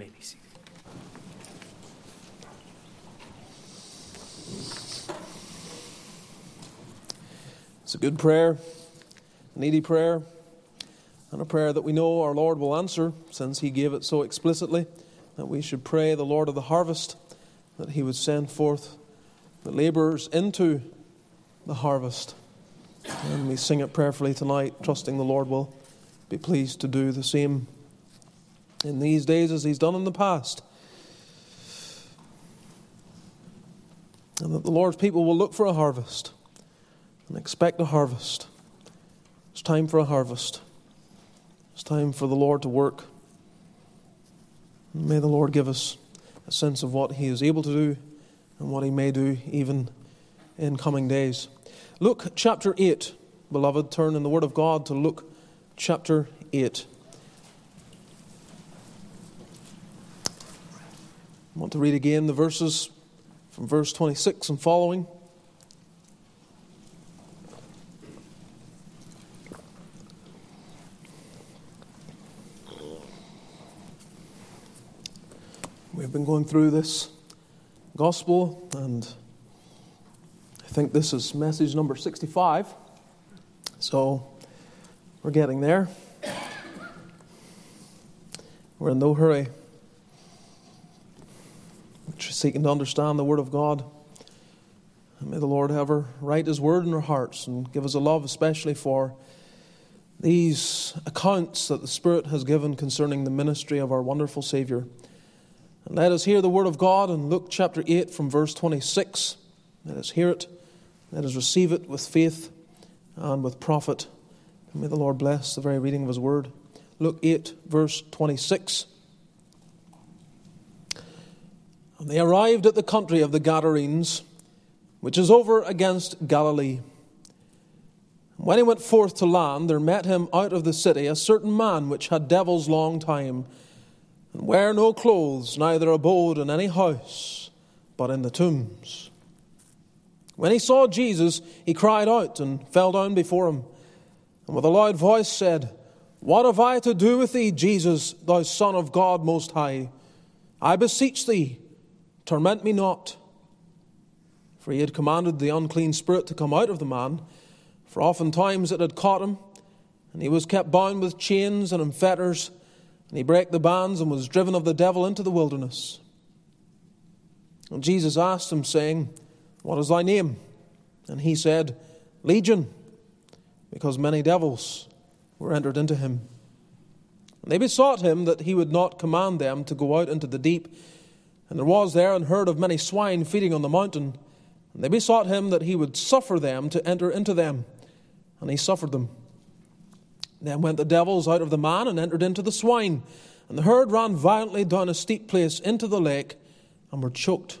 may be seated. It's a good prayer, a needy prayer, and a prayer that we know our Lord will answer since He gave it so explicitly that we should pray the Lord of the harvest that He would send forth the laborers into the harvest. And we sing it prayerfully tonight, trusting the Lord will be pleased to do the same in these days as He's done in the past. And that the Lord's people will look for a harvest and expect a harvest. It's time for a harvest. It's time for the Lord to work. May the Lord give us a sense of what He is able to do and what He may do even in coming days. Luke chapter 8, beloved, turn in the Word of God to Luke chapter 8. I want to read again the verses from verse 26 and following. We've been going through this gospel, and I think this is message number 65. So we're getting there. We're in no hurry. Seeking to understand the Word of God. May the Lord ever write His Word in our hearts and give us a love, especially for these accounts that the Spirit has given concerning the ministry of our wonderful Savior. And let us hear the Word of God in Luke chapter 8 from verse 26. Let us hear it. Let us receive it with faith and with profit. May the Lord bless the very reading of His Word. Luke 8, verse 26. And they arrived at the country of the Gadarenes, which is over against Galilee. When he went forth to land, there met him out of the city a certain man which had devils long time, and wear no clothes, neither abode in any house, but in the tombs. When he saw Jesus, he cried out and fell down before him, and with a loud voice said, What have I to do with thee, Jesus, thou Son of God Most High? I beseech thee, torment me not. For he had commanded the unclean spirit to come out of the man, for oftentimes it had caught him, and he was kept bound with chains and in fetters, and he brake the bands and was driven of the devil into the wilderness. And Jesus asked him, saying, What is thy name? And he said, Legion, because many devils were entered into him. And they besought him that he would not command them to go out into the deep. And there was there an herd of many swine feeding on the mountain. And they besought him that he would suffer them to enter into them. And he suffered them. Then went the devils out of the man and entered into the swine. And the herd ran violently down a steep place into the lake and were choked.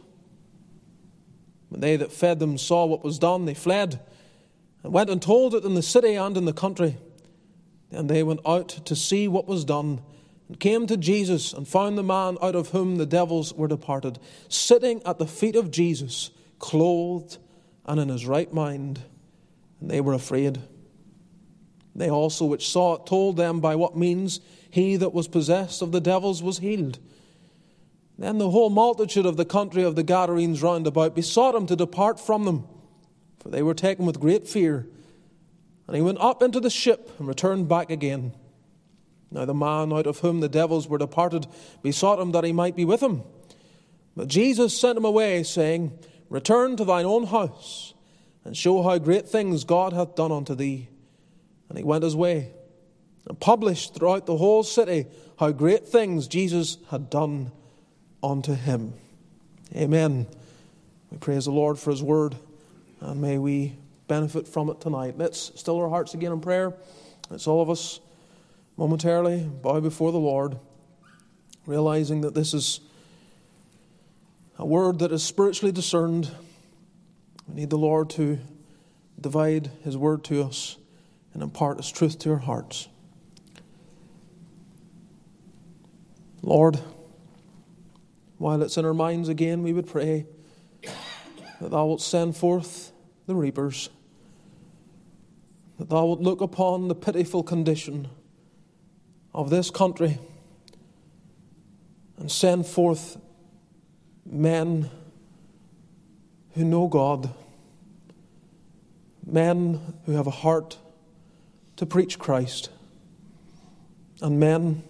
When they that fed them saw what was done, they fled and went and told it in the city and in the country. And they went out to see what was done came to Jesus and found the man out of whom the devils were departed, sitting at the feet of Jesus, clothed and in his right mind. And they were afraid. They also which saw it told them by what means he that was possessed of the devils was healed. Then the whole multitude of the country of the Gadarenes round about besought him to depart from them, for they were taken with great fear. And he went up into the ship and returned back again. Now the man out of whom the devils were departed besought him that he might be with him. But Jesus sent him away, saying, Return to thine own house, and show how great things God hath done unto thee. And he went his way, and published throughout the whole city how great things Jesus had done unto him. Amen. We praise the Lord for his word, and may we benefit from it tonight. Let's still our hearts again in prayer. Let's all of us momentarily bow before the Lord, realizing that this is a word that is spiritually discerned. We need the Lord to divide his word to us and impart his truth to our hearts. Lord, while it's in our minds again, we would pray that Thou wilt send forth the reapers, that Thou wilt look upon the pitiful condition of this country and send forth men who know God, men who have a heart to preach Christ, and men,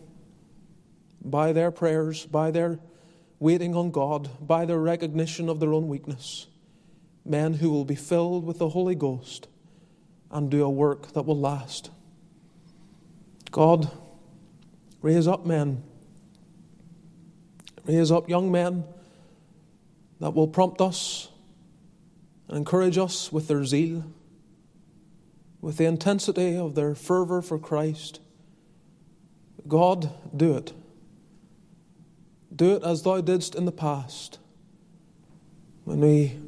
by their prayers, by their waiting on God, by their recognition of their own weakness, men who will be filled with the Holy Ghost and do a work that will last. God, raise up men, raise up young men that will prompt us and encourage us with their zeal, with the intensity of their fervor for Christ. God, do it. Do it as thou didst in the past. When we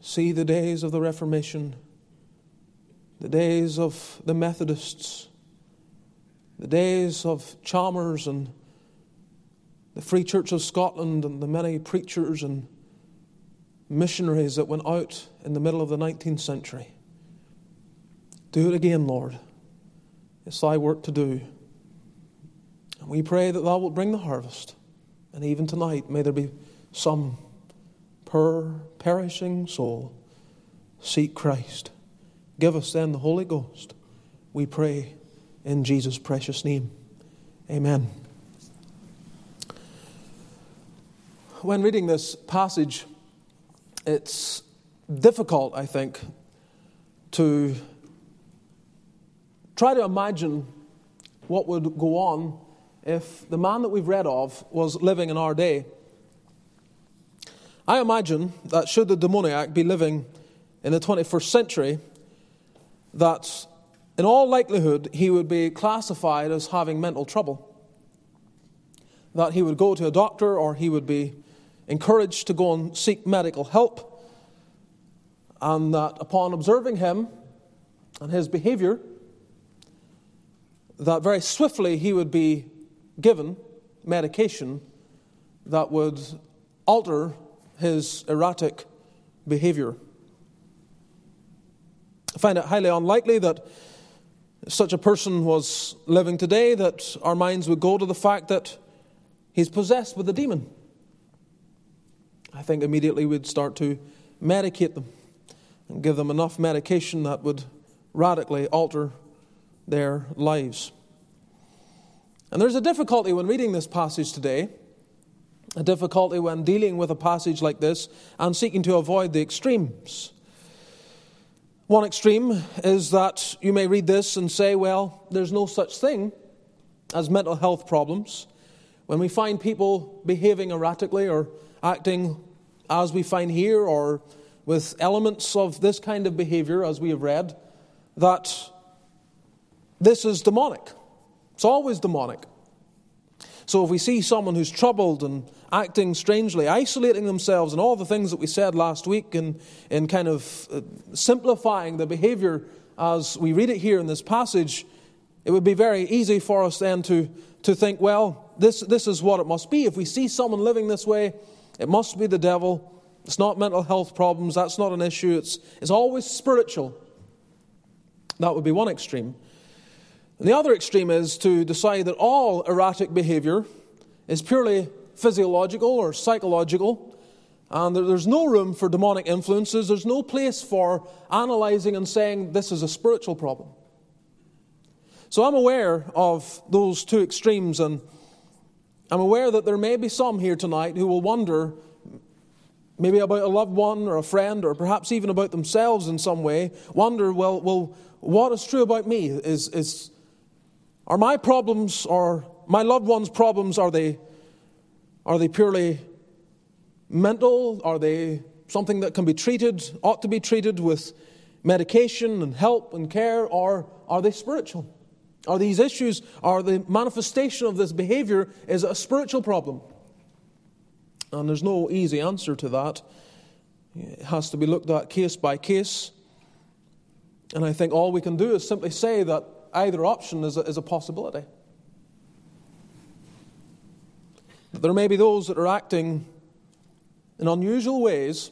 see the days of the Reformation, the days of the Methodists, the days of Chalmers and the Free Church of Scotland and the many preachers and missionaries that went out in the middle of the 19th century. Do it again, Lord. It's thy work to do. And we pray that thou wilt bring the harvest. And even tonight, may there be some per perishing soul seek Christ. Give us then the Holy Ghost. We pray in Jesus' precious name. Amen. When reading this passage, it's difficult, I think, to try to imagine what would go on if the man that we've read of was living in our day. I imagine that should the demoniac be living in the 21st century, that in all likelihood he would be classified as having mental trouble. That he would go to a doctor or he would be encouraged to go and seek medical help. And that upon observing him and his behavior, that very swiftly he would be given medication that would alter his erratic behavior. I find it highly unlikely that such a person was living today that our minds would go to the fact that he's possessed with a demon. I think immediately we'd start to medicate them and give them enough medication that would radically alter their lives. And there's a difficulty when reading this passage today, a difficulty when dealing with a passage like this and seeking to avoid the extremes. One extreme is that you may read this and say, well, there's no such thing as mental health problems. When we find people behaving erratically or acting as we find here or with elements of this kind of behavior, as we have read, that this is demonic. It's always demonic. So if we see someone who's troubled and acting strangely, isolating themselves, and all the things that we said last week, and in kind of uh, simplifying the behavior as we read it here in this passage, it would be very easy for us then to, to think, well, this, this is what it must be. If we see someone living this way, it must be the devil. It's not mental health problems. That's not an issue. It's, it's always spiritual. That would be one extreme. And the other extreme is to decide that all erratic behavior is purely physiological or psychological, and there's no room for demonic influences. There's no place for analyzing and saying this is a spiritual problem. So I'm aware of those two extremes, and I'm aware that there may be some here tonight who will wonder maybe about a loved one or a friend or perhaps even about themselves in some way, wonder, well, well what is true about me? Is, is, are my problems or my loved one's problems, are they, are they purely mental? Are they something that can be treated, ought to be treated with medication and help and care, or are they spiritual? Are these issues, are the manifestation of this behavior is a spiritual problem? And there's no easy answer to that. It has to be looked at case by case. And I think all we can do is simply say that either option is a, is a possibility. That there may be those that are acting in unusual ways,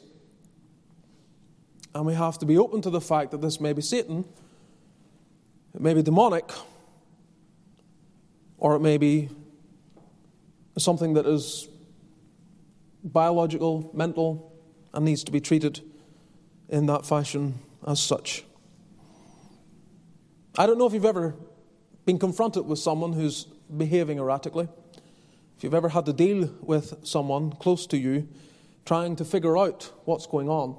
and we have to be open to the fact that this may be Satan, it may be demonic, or it may be something that is biological, mental, and needs to be treated in that fashion as such. I don't know if you've ever been confronted with someone who's behaving erratically. If you've ever had to deal with someone close to you trying to figure out what's going on,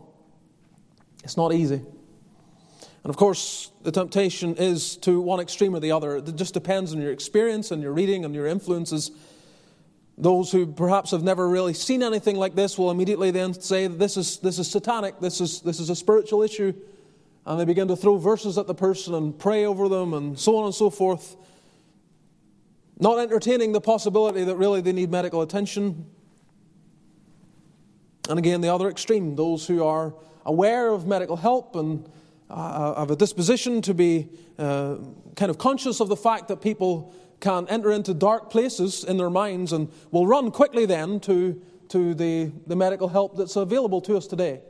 it's not easy. And of course, the temptation is to one extreme or the other. It just depends on your experience and your reading and your influences. Those who perhaps have never really seen anything like this will immediately then say this is, this is satanic, this is, this is a spiritual issue. And they begin to throw verses at the person and pray over them and so on and so forth. Not entertaining the possibility that really they need medical attention. And again, the other extreme, those who are aware of medical help and uh, have a disposition to be uh, kind of conscious of the fact that people can enter into dark places in their minds and will run quickly then to, to the, the medical help that's available to us today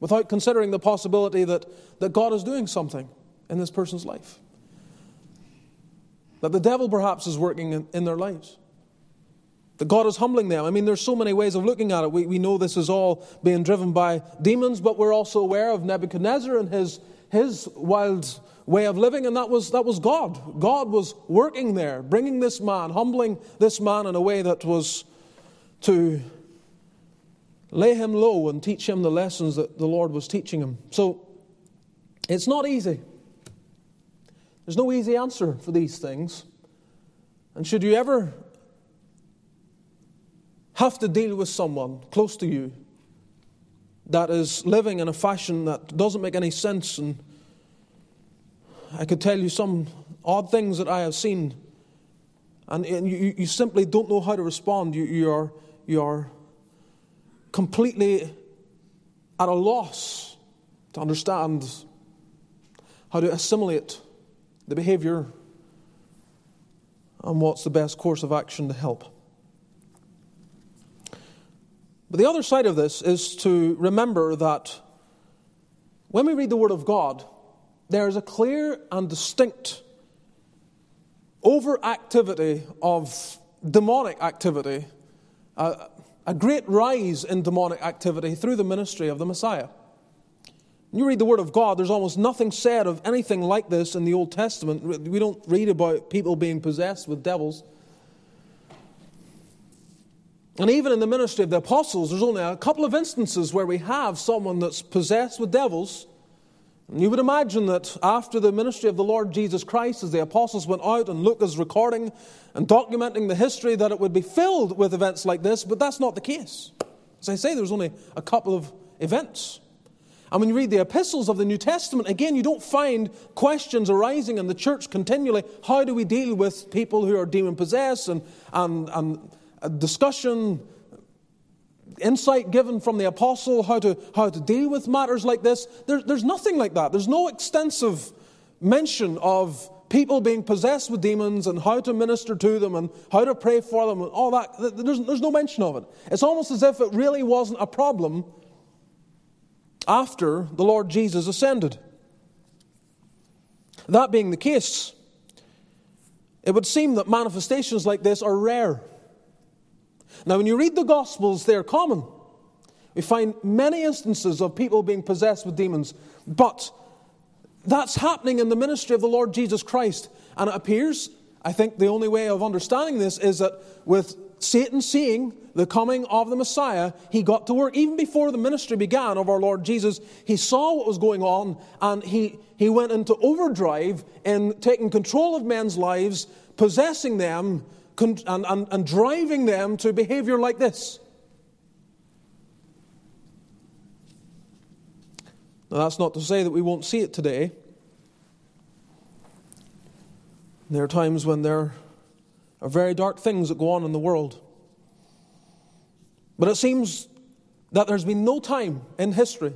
without considering the possibility that, that God is doing something in this person's life. That the devil perhaps is working in, in their lives. That God is humbling them. I mean, there's so many ways of looking at it. We, we know this is all being driven by demons, but we're also aware of Nebuchadnezzar and his, his wild way of living, and that was, that was God. God was working there, bringing this man, humbling this man in a way that was to lay him low and teach him the lessons that the Lord was teaching him. So it's not easy. There's no easy answer for these things. And should you ever have to deal with someone close to you that is living in a fashion that doesn't make any sense and I could tell you some odd things that I have seen, and, and you, you simply don't know how to respond. You, you, are, you are completely at a loss to understand how to assimilate the behavior and what's the best course of action to help. But the other side of this is to remember that when we read the Word of God, there is a clear and distinct overactivity of demonic activity, uh, a great rise in demonic activity through the ministry of the Messiah. When you read the Word of God, there's almost nothing said of anything like this in the Old Testament. We don't read about people being possessed with devils. And even in the ministry of the apostles, there's only a couple of instances where we have someone that's possessed with devils And you would imagine that after the ministry of the Lord Jesus Christ, as the apostles went out and Luke is recording and documenting the history, that it would be filled with events like this, but that's not the case. As I say, there's only a couple of events. And when you read the epistles of the New Testament, again, you don't find questions arising in the church continually. How do we deal with people who are demon possessed and, and, and discussion insight given from the apostle how to, how to deal with matters like this. There, there's nothing like that. There's no extensive mention of people being possessed with demons and how to minister to them and how to pray for them and all that. There's, there's no mention of it. It's almost as if it really wasn't a problem after the Lord Jesus ascended. That being the case, it would seem that manifestations like this are rare. Now, when you read the Gospels, they're common. We find many instances of people being possessed with demons, but that's happening in the ministry of the Lord Jesus Christ. And it appears, I think the only way of understanding this is that with Satan seeing the coming of the Messiah, he got to work. Even before the ministry began of our Lord Jesus, he saw what was going on and he, he went into overdrive in taking control of men's lives, possessing them, and, and, and driving them to behavior like this. Now, that's not to say that we won't see it today. There are times when there are very dark things that go on in the world. But it seems that there's been no time in history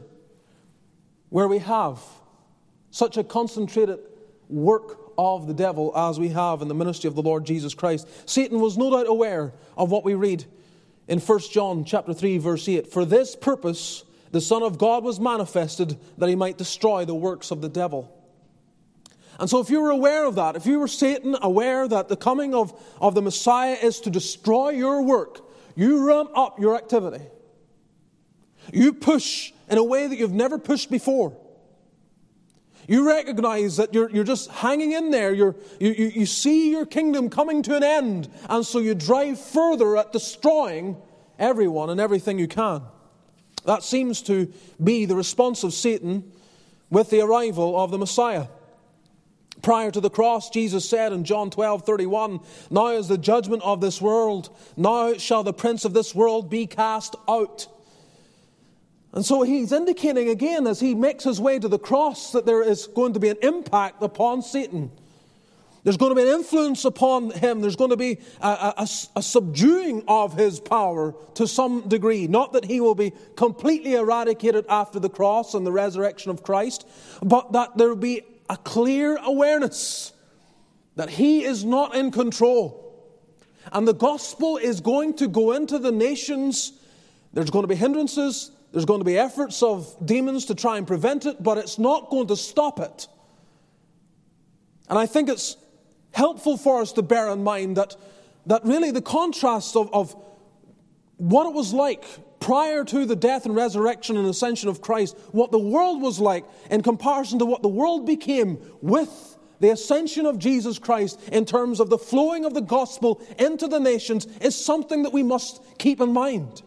where we have such a concentrated work of the devil as we have in the ministry of the Lord Jesus Christ. Satan was no doubt aware of what we read in 1 John chapter 3 verse 8. For this purpose the Son of God was manifested that he might destroy the works of the devil. And so, if you were aware of that, if you were Satan aware that the coming of, of the Messiah is to destroy your work, you ramp up your activity. You push in a way that you've never pushed before. You recognize that you're, you're just hanging in there. You're, you, you, you see your kingdom coming to an end, and so you drive further at destroying everyone and everything you can. That seems to be the response of Satan with the arrival of the Messiah. Prior to the cross, Jesus said in John 12 31, Now is the judgment of this world, now shall the prince of this world be cast out. And so he's indicating again as he makes his way to the cross that there is going to be an impact upon Satan. There's going to be an influence upon him. There's going to be a, a, a, subduing of his power to some degree. Not that he will be completely eradicated after the cross and the resurrection of Christ, but that there will be a clear awareness that he is not in control. And the gospel is going to go into the nations. There's going to be hindrances, there's going to be efforts of demons to try and prevent it, but it's not going to stop it. And I think it's helpful for us to bear in mind that, that really the contrast of, of what it was like prior to the death and resurrection and ascension of Christ, what the world was like in comparison to what the world became with the ascension of Jesus Christ in terms of the flowing of the gospel into the nations is something that we must keep in mind.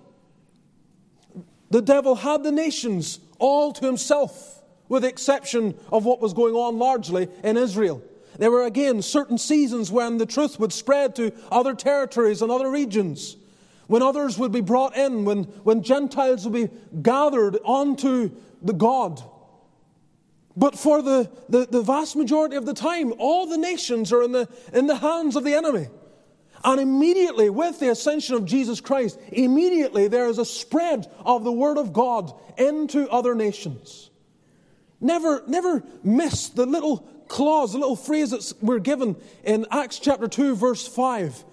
The devil had the nations all to himself, with the exception of what was going on largely in Israel. There were again certain seasons when the truth would spread to other territories and other regions when others would be brought in, when, when Gentiles would be gathered onto the God. But for the, the, the, vast majority of the time, all the nations are in the, in the hands of the enemy. And immediately, with the ascension of Jesus Christ, immediately there is a spread of the Word of God into other nations. Never, never miss the little clause, the little phrase that we're given in Acts chapter 2, verse 5,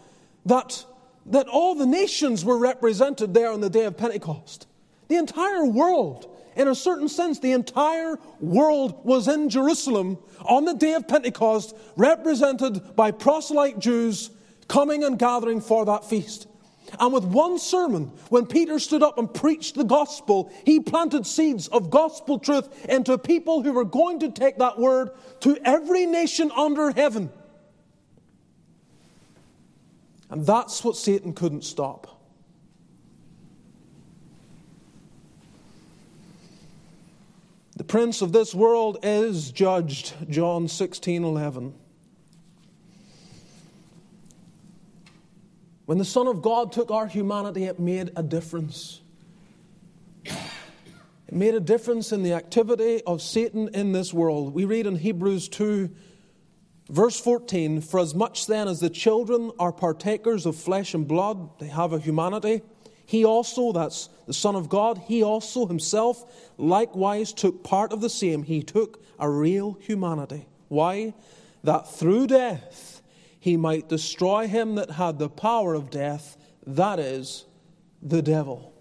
that that all the nations were represented there on the day of Pentecost. The entire world, in a certain sense, the entire world was in Jerusalem on the day of Pentecost, represented by proselyte Jews coming and gathering for that feast. And with one sermon, when Peter stood up and preached the gospel, he planted seeds of gospel truth into people who were going to take that word to every nation under heaven. And that's what Satan couldn't stop. The prince of this world is judged, John 16 11. When the Son of God took our humanity, it made a difference. It made a difference in the activity of Satan in this world. We read in Hebrews 2 Verse 14 For as much then as the children are partakers of flesh and blood, they have a humanity, he also, that's the Son of God, he also himself likewise took part of the same. He took a real humanity. Why? That through death he might destroy him that had the power of death, that is, the devil.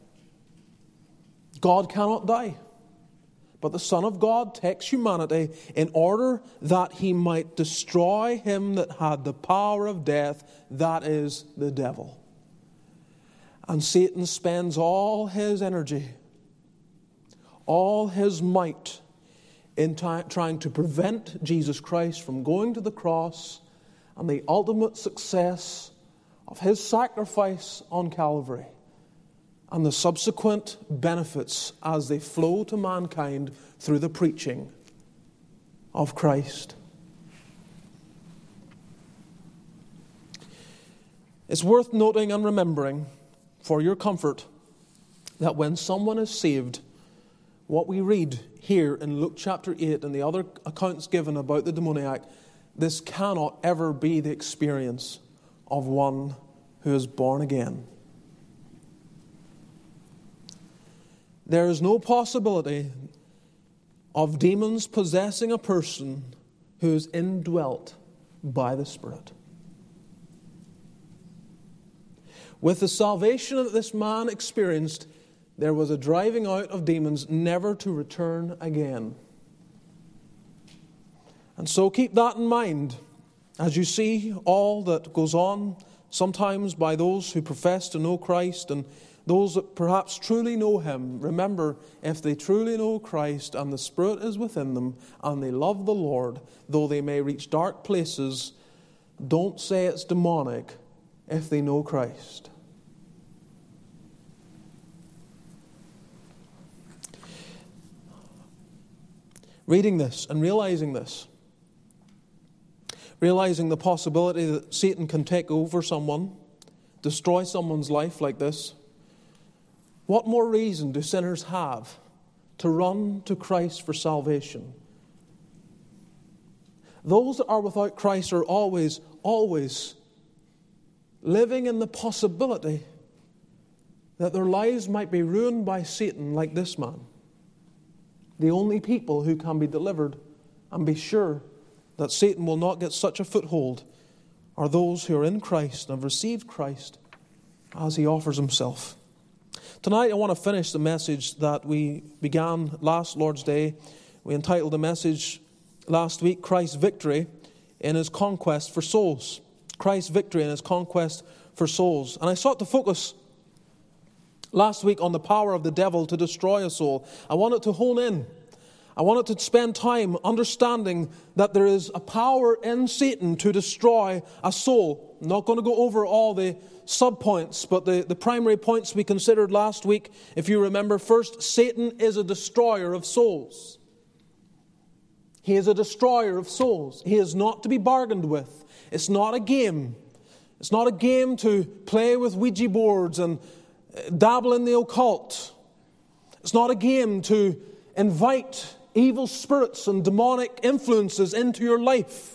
God cannot die. But the Son of God takes humanity in order that he might destroy him that had the power of death, that is, the devil. And Satan spends all his energy, all his might, in t- trying to prevent Jesus Christ from going to the cross and the ultimate success of his sacrifice on Calvary and the subsequent benefits as they flow to mankind through the preaching of Christ. It's worth noting and remembering for your comfort that when someone is saved, what we read here in Luke chapter 8 and the other accounts given about the demoniac, this cannot ever be the experience of one who is born again. There is no possibility of demons possessing a person who is indwelt by the Spirit. With the salvation that this man experienced, there was a driving out of demons never to return again. And so keep that in mind as you see all that goes on, sometimes by those who profess to know Christ and those that perhaps truly know Him. Remember, if they truly know Christ and the Spirit is within them and they love the Lord, though they may reach dark places, don't say it's demonic if they know Christ. Reading this and realizing this, realizing the possibility that Satan can take over someone, destroy someone's life like this, what more reason do sinners have to run to Christ for salvation? Those that are without Christ are always, always living in the possibility that their lives might be ruined by Satan, like this man. The only people who can be delivered and be sure that Satan will not get such a foothold are those who are in Christ and have received Christ as he offers himself. Tonight, I want to finish the message that we began last Lord's Day. We entitled the message last week, Christ's Victory in His Conquest for Souls. Christ's victory in His conquest for souls. And I sought to focus last week on the power of the devil to destroy a soul. I wanted to hone in. I wanted to spend time understanding that there is a power in Satan to destroy a soul. I'm not going to go over all the subpoints, but the, the primary points we considered last week, if you remember, first, Satan is a destroyer of souls. He is a destroyer of souls. He is not to be bargained with. It's not a game. It's not a game to play with Ouija boards and uh, dabble in the occult. It's not a game to invite evil spirits and demonic influences into your life.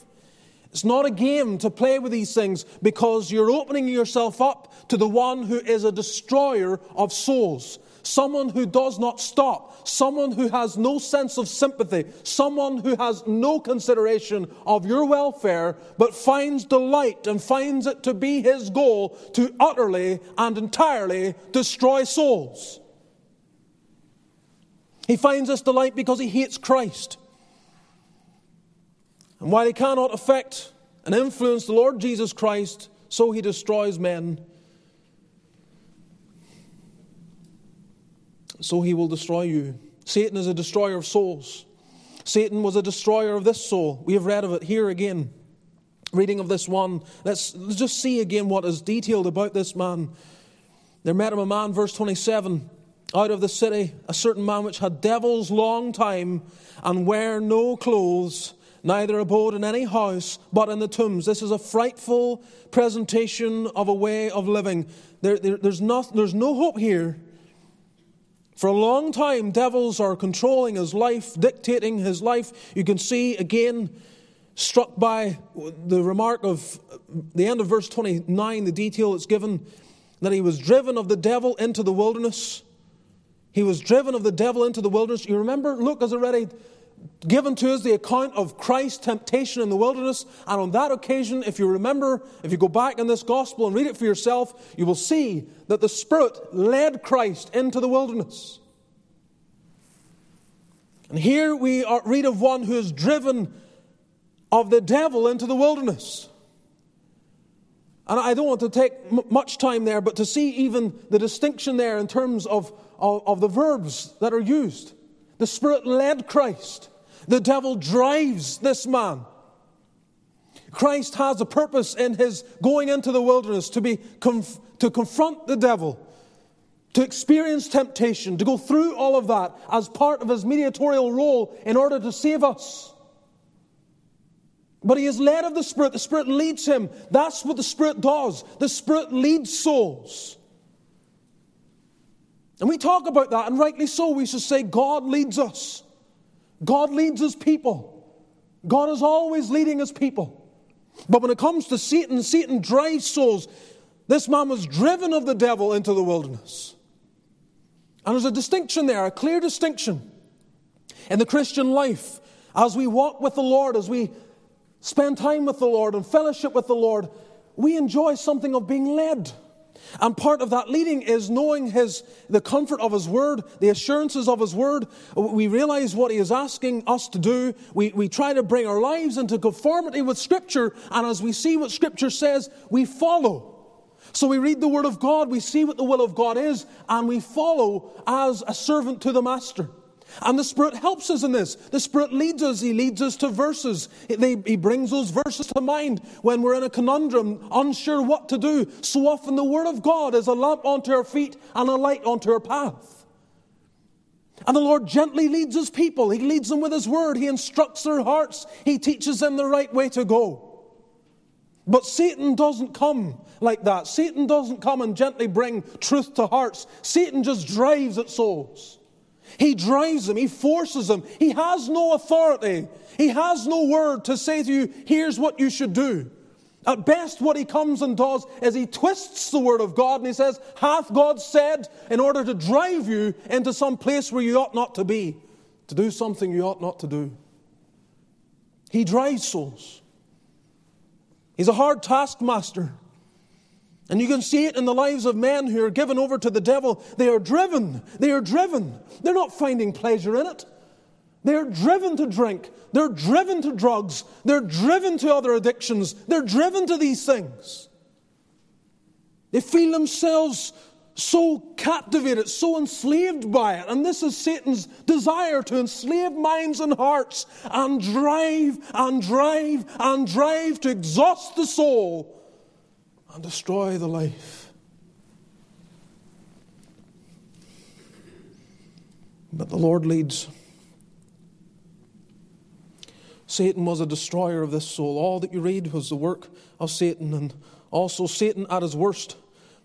It's not a game to play with these things because you're opening yourself up to the one who is a destroyer of souls. Someone who does not stop. Someone who has no sense of sympathy. Someone who has no consideration of your welfare, but finds delight and finds it to be his goal to utterly and entirely destroy souls. He finds this delight because he hates Christ. And while he cannot affect and influence the Lord Jesus Christ, so he destroys men. So he will destroy you. Satan is a destroyer of souls. Satan was a destroyer of this soul. We have read of it here again. Reading of this one, let's, let's just see again what is detailed about this man. There met him a man, verse 27, out of the city, a certain man which had devils long time and wear no clothes neither abode in any house, but in the tombs. This is a frightful presentation of a way of living. There, there, there's, not, there's no hope here. For a long time, devils are controlling his life, dictating his life. You can see again, struck by the remark of uh, the end of verse 29, the detail it's given, that he was driven of the devil into the wilderness. He was driven of the devil into the wilderness. You remember, Luke has already given to us the account of Christ's temptation in the wilderness. And on that occasion, if you remember, if you go back in this gospel and read it for yourself, you will see that the Spirit led Christ into the wilderness. And here we are, read of one who is driven of the devil into the wilderness. And I don't want to take m- much time there, but to see even the distinction there in terms of, of, of the verbs that are used. The Spirit led Christ. The devil drives this man. Christ has a purpose in his going into the wilderness to, be conf- to confront the devil, to experience temptation, to go through all of that as part of his mediatorial role in order to save us. But he is led of the Spirit. The Spirit leads him. That's what the Spirit does. The Spirit leads souls. And we talk about that, and rightly so. We should say, God leads us. God leads his people. God is always leading his people. But when it comes to Satan, Satan drives souls. This man was driven of the devil into the wilderness. And there's a distinction there, a clear distinction in the Christian life. As we walk with the Lord, as we spend time with the Lord and fellowship with the Lord, we enjoy something of being led. And part of that leading is knowing his, the comfort of his word, the assurances of his word. We realize what he is asking us to do. We, we try to bring our lives into conformity with Scripture. And as we see what Scripture says, we follow. So we read the Word of God, we see what the will of God is, and we follow as a servant to the Master. And the Spirit helps us in this. The Spirit leads us. He leads us to verses. He brings those verses to mind when we're in a conundrum, unsure what to do. So often the Word of God is a lamp unto our feet and a light unto our path. And the Lord gently leads His people. He leads them with His Word. He instructs their hearts. He teaches them the right way to go. But Satan doesn't come like that. Satan doesn't come and gently bring truth to hearts. Satan just drives at souls. He drives them, he forces them. He has no authority. He has no word to say to you, here's what you should do. At best, what he comes and does is he twists the word of God and he says, Hath God said, in order to drive you into some place where you ought not to be, to do something you ought not to do. He drives souls. He's a hard taskmaster. And you can see it in the lives of men who are given over to the devil. They are driven. They are driven. They're not finding pleasure in it. They're driven to drink. They're driven to drugs. They're driven to other addictions. They're driven to these things. They feel themselves so captivated, so enslaved by it. And this is Satan's desire to enslave minds and hearts and drive and drive and drive to exhaust the soul and destroy the life. But the Lord leads. Satan was a destroyer of this soul. All that you read was the work of Satan, and also Satan at his worst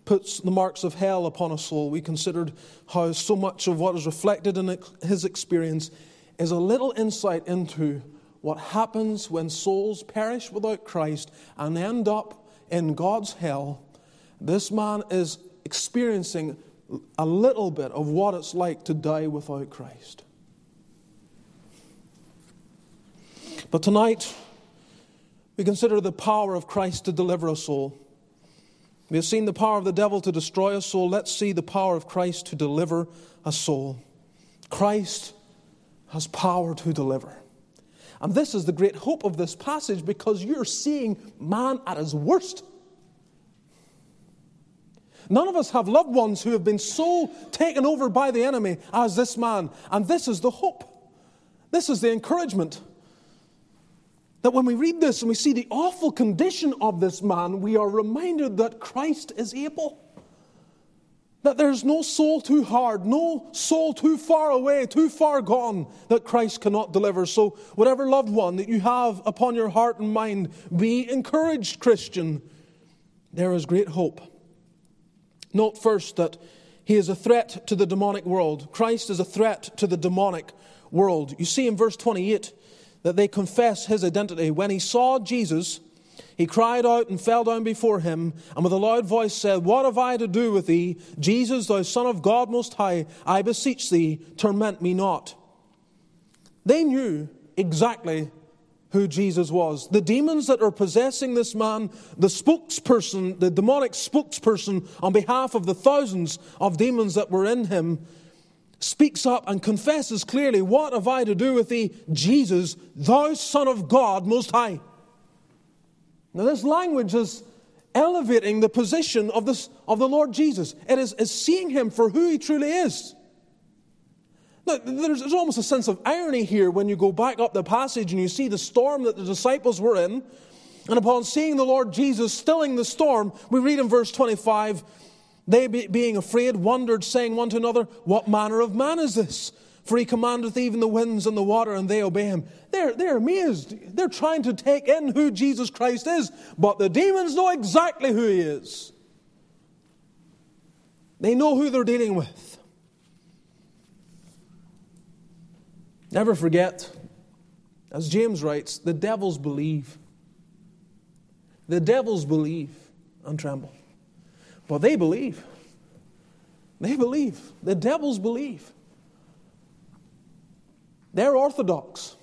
puts the marks of hell upon a soul. We considered how so much of what is reflected in his experience is a little insight into what happens when souls perish without Christ and end up in God's hell, this man is experiencing a little bit of what it's like to die without Christ. But tonight, we consider the power of Christ to deliver a soul. We have seen the power of the devil to destroy a soul. Let's see the power of Christ to deliver a soul. Christ has power to deliver. And this is the great hope of this passage because you're seeing man at his worst. None of us have loved ones who have been so taken over by the enemy as this man. And this is the hope. This is the encouragement. That when we read this and we see the awful condition of this man, we are reminded that Christ is able. That there's no soul too hard, no soul too far away, too far gone that Christ cannot deliver. So, whatever loved one that you have upon your heart and mind, be encouraged, Christian. There is great hope. Note first that he is a threat to the demonic world. Christ is a threat to the demonic world. You see in verse 28 that they confess his identity. When he saw Jesus, he cried out and fell down before him, and with a loud voice said, What have I to do with thee, Jesus, thou Son of God Most High? I beseech thee, torment me not. They knew exactly who Jesus was. The demons that are possessing this man, the spokesperson, the demonic spokesperson on behalf of the thousands of demons that were in him, speaks up and confesses clearly, What have I to do with thee, Jesus, thou Son of God Most High? Now, this language is elevating the position of, this, of the Lord Jesus. It is, is seeing him for who he truly is. Now, there's, there's almost a sense of irony here when you go back up the passage and you see the storm that the disciples were in. And upon seeing the Lord Jesus stilling the storm, we read in verse 25, they being afraid wondered, saying one to another, What manner of man is this? For he commandeth even the winds and the water, and they obey him. They're, they're amazed. They're trying to take in who Jesus Christ is, but the demons know exactly who he is. They know who they're dealing with. Never forget, as James writes, the devils believe. The devils believe and tremble. But they believe. They believe. The devils believe. They're orthodox.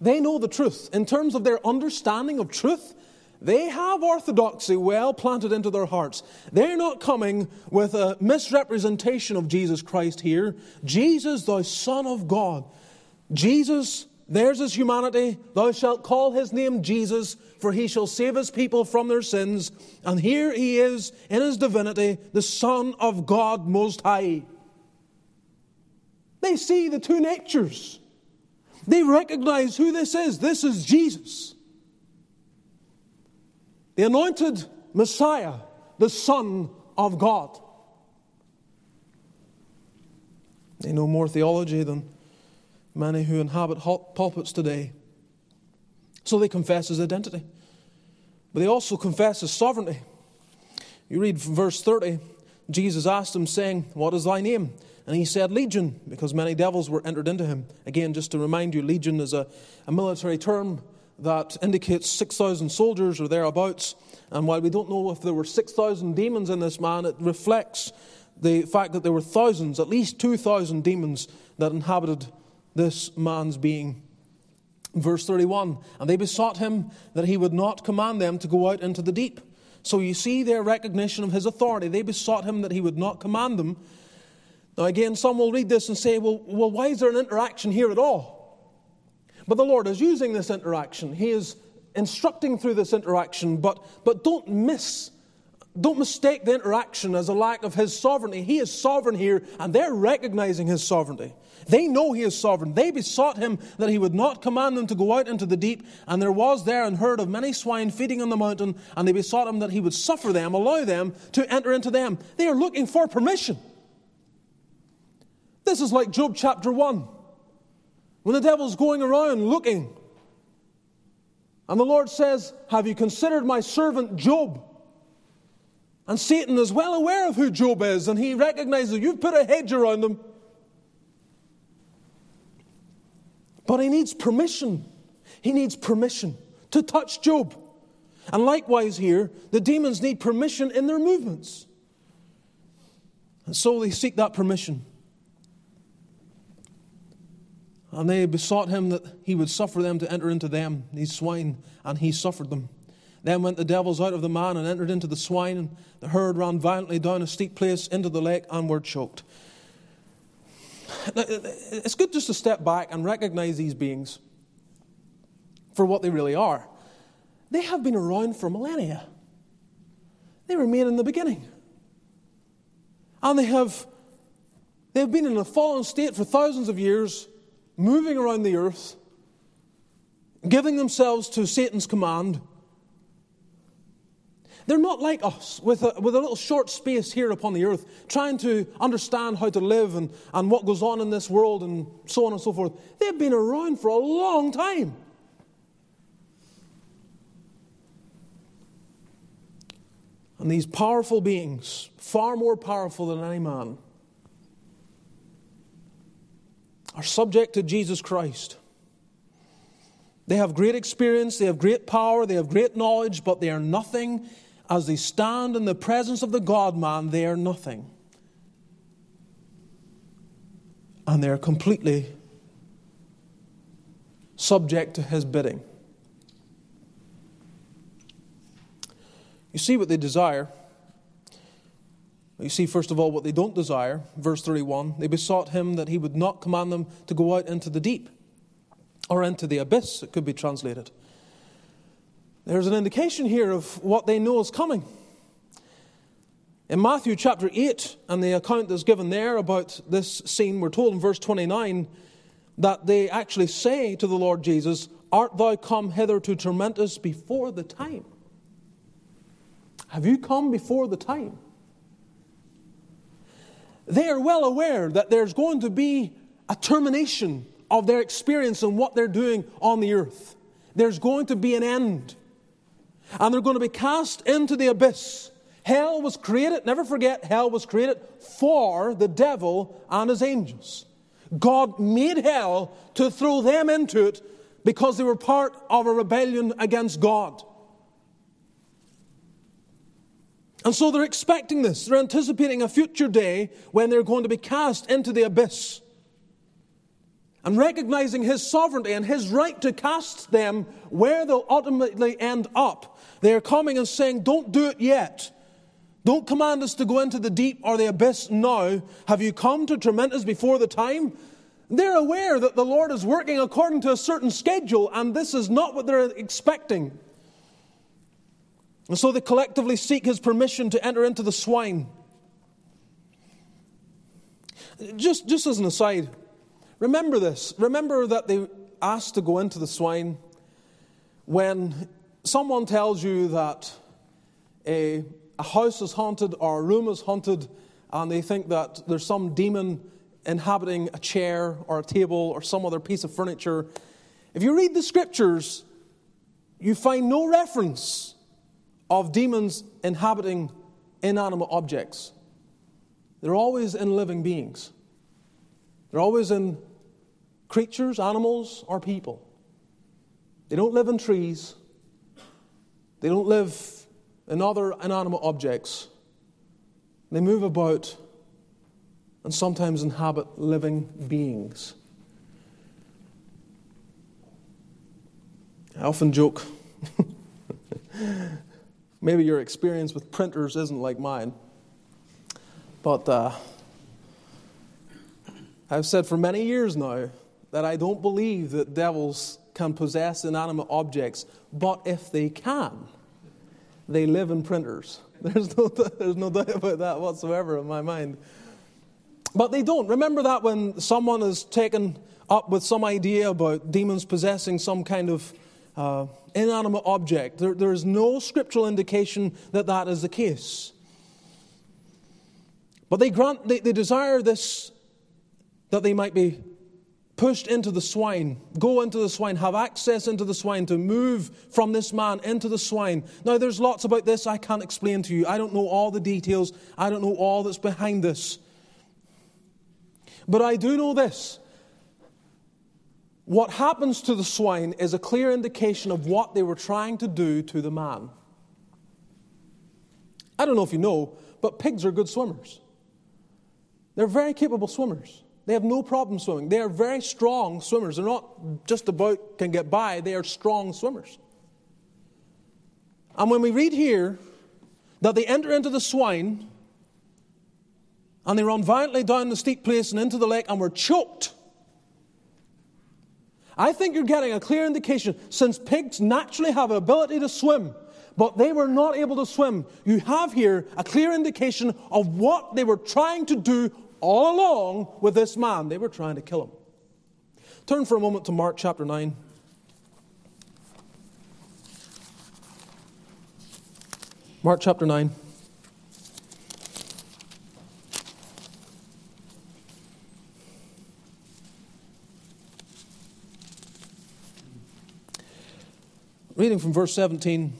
They know the truth. In terms of their understanding of truth, They have orthodoxy well planted into their hearts. They're not coming with a misrepresentation of Jesus Christ here. Jesus, the Son of God. Jesus, there's his humanity. Thou shalt call his name Jesus, for he shall save his people from their sins. And here he is in his divinity, the Son of God Most High. They see the two natures. They recognize who this is. This is Jesus the anointed Messiah, the Son of God. They know more theology than many who inhabit pulpits today. So they confess his identity. But they also confess his sovereignty. You read verse 30, Jesus asked him, saying, What is thy name? And he said, Legion, because many devils were entered into him. Again, just to remind you, legion is a, a military term that indicates 6,000 soldiers or thereabouts. And while we don't know if there were 6,000 demons in this man, it reflects the fact that there were thousands, at least 2,000 demons that inhabited this man's being. Verse 31 And they besought him that he would not command them to go out into the deep. So you see their recognition of his authority. They besought him that he would not command them. Now, again, some will read this and say, well, well why is there an interaction here at all? But the Lord is using this interaction. He is instructing through this interaction, but, but don't miss, don't mistake the interaction as a lack of His sovereignty. He is sovereign here, and they're recognizing His sovereignty. They know He is sovereign. They besought Him that He would not command them to go out into the deep, and there was there an herd of many swine feeding on the mountain, and they besought Him that He would suffer them, allow them to enter into them. They are looking for permission. This is like Job chapter 1. When the devil's going around looking, and the Lord says, Have you considered my servant Job? And Satan is well aware of who Job is, and he recognizes you've put a hedge around him. But he needs permission. He needs permission to touch Job. And likewise, here, the demons need permission in their movements. And so they seek that permission. And they besought him that he would suffer them to enter into them, these swine, and he suffered them. Then went the devils out of the man and entered into the swine, and the herd ran violently down a steep place into the lake and were choked. It's good just to step back and recognize these beings for what they really are. They have been around for millennia, they remain in the beginning. And they have, they have been in a fallen state for thousands of years moving around the earth, giving themselves to Satan's command. They're not like us with a, with a little short space here upon the earth, trying to understand how to live and, and what goes on in this world and so on and so forth. They've been around for a long time. And these powerful beings, far more powerful than any man, are subject to Jesus Christ. They have great experience, they have great power, they have great knowledge, but they are nothing. As they stand in the presence of the God man, they are nothing. And they are completely subject to his bidding. You see what they desire. You see, first of all, what they don't desire. Verse 31 they besought him that he would not command them to go out into the deep or into the abyss, it could be translated. There's an indication here of what they know is coming. In Matthew chapter 8, and the account that's given there about this scene, we're told in verse 29 that they actually say to the Lord Jesus, Art thou come hither to torment us before the time? Have you come before the time? They are well aware that there's going to be a termination of their experience and what they're doing on the earth. There's going to be an end. And they're going to be cast into the abyss. Hell was created, never forget, hell was created for the devil and his angels. God made hell to throw them into it because they were part of a rebellion against God. And so they're expecting this. They're anticipating a future day when they're going to be cast into the abyss. and recognizing his sovereignty and his right to cast them where they'll ultimately end up, they are coming and saying, Don't do it yet. Don't command us to go into the deep or the abyss now. Have you come to torment us before the time? They're aware that the Lord is working according to a certain schedule, and this is not what they're expecting. And so they collectively seek his permission to enter into the swine. Just, just as an aside, remember this. Remember that they asked to go into the swine when someone tells you that a, a house is haunted or a room is haunted, and they think that there's some demon inhabiting a chair or a table or some other piece of furniture. If you read the scriptures, you find no reference of demons inhabiting inanimate objects. They're always in living beings, they're always in creatures, animals, or people. They don't live in trees, they don't live in other inanimate objects. They move about and sometimes inhabit living beings. I often joke Maybe your experience with printers isn't like mine. But uh, I've said for many years now that I don't believe that devils can possess inanimate objects, but if they can, they live in printers. There's no, there's no doubt about that whatsoever in my mind. But they don't. Remember that when someone is taken up with some idea about demons possessing some kind of uh, inanimate object. There, there is no scriptural indication that that is the case. But they grant, they, they desire this that they might be pushed into the swine, go into the swine, have access into the swine, to move from this man into the swine. Now, there's lots about this I can't explain to you. I don't know all the details, I don't know all that's behind this. But I do know this what happens to the swine is a clear indication of what they were trying to do to the man. I don't know if you know, but pigs are good swimmers. They're very capable swimmers. They have no problem swimming. They are very strong swimmers. They're not just about can get by, they are strong swimmers. And when we read here that they enter into the swine and they run violently down the steep place and into the lake and were choked I think you're getting a clear indication since pigs naturally have an ability to swim, but they were not able to swim. You have here a clear indication of what they were trying to do all along with this man. They were trying to kill him. Turn for a moment to Mark chapter 9. Mark chapter 9. Reading from verse 17.